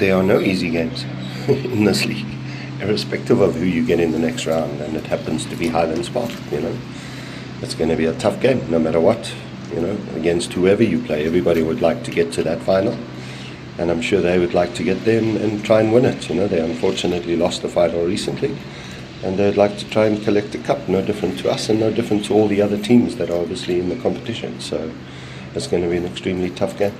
There are no easy games in this league, irrespective of who you get in the next round, and it happens to be Highland Park. You know, it's going to be a tough game, no matter what. You know, against whoever you play, everybody would like to get to that final, and I'm sure they would like to get there and, and try and win it. You know, they unfortunately lost the final recently, and they'd like to try and collect the cup. No different to us, and no different to all the other teams that are obviously in the competition. So, it's going to be an extremely tough game.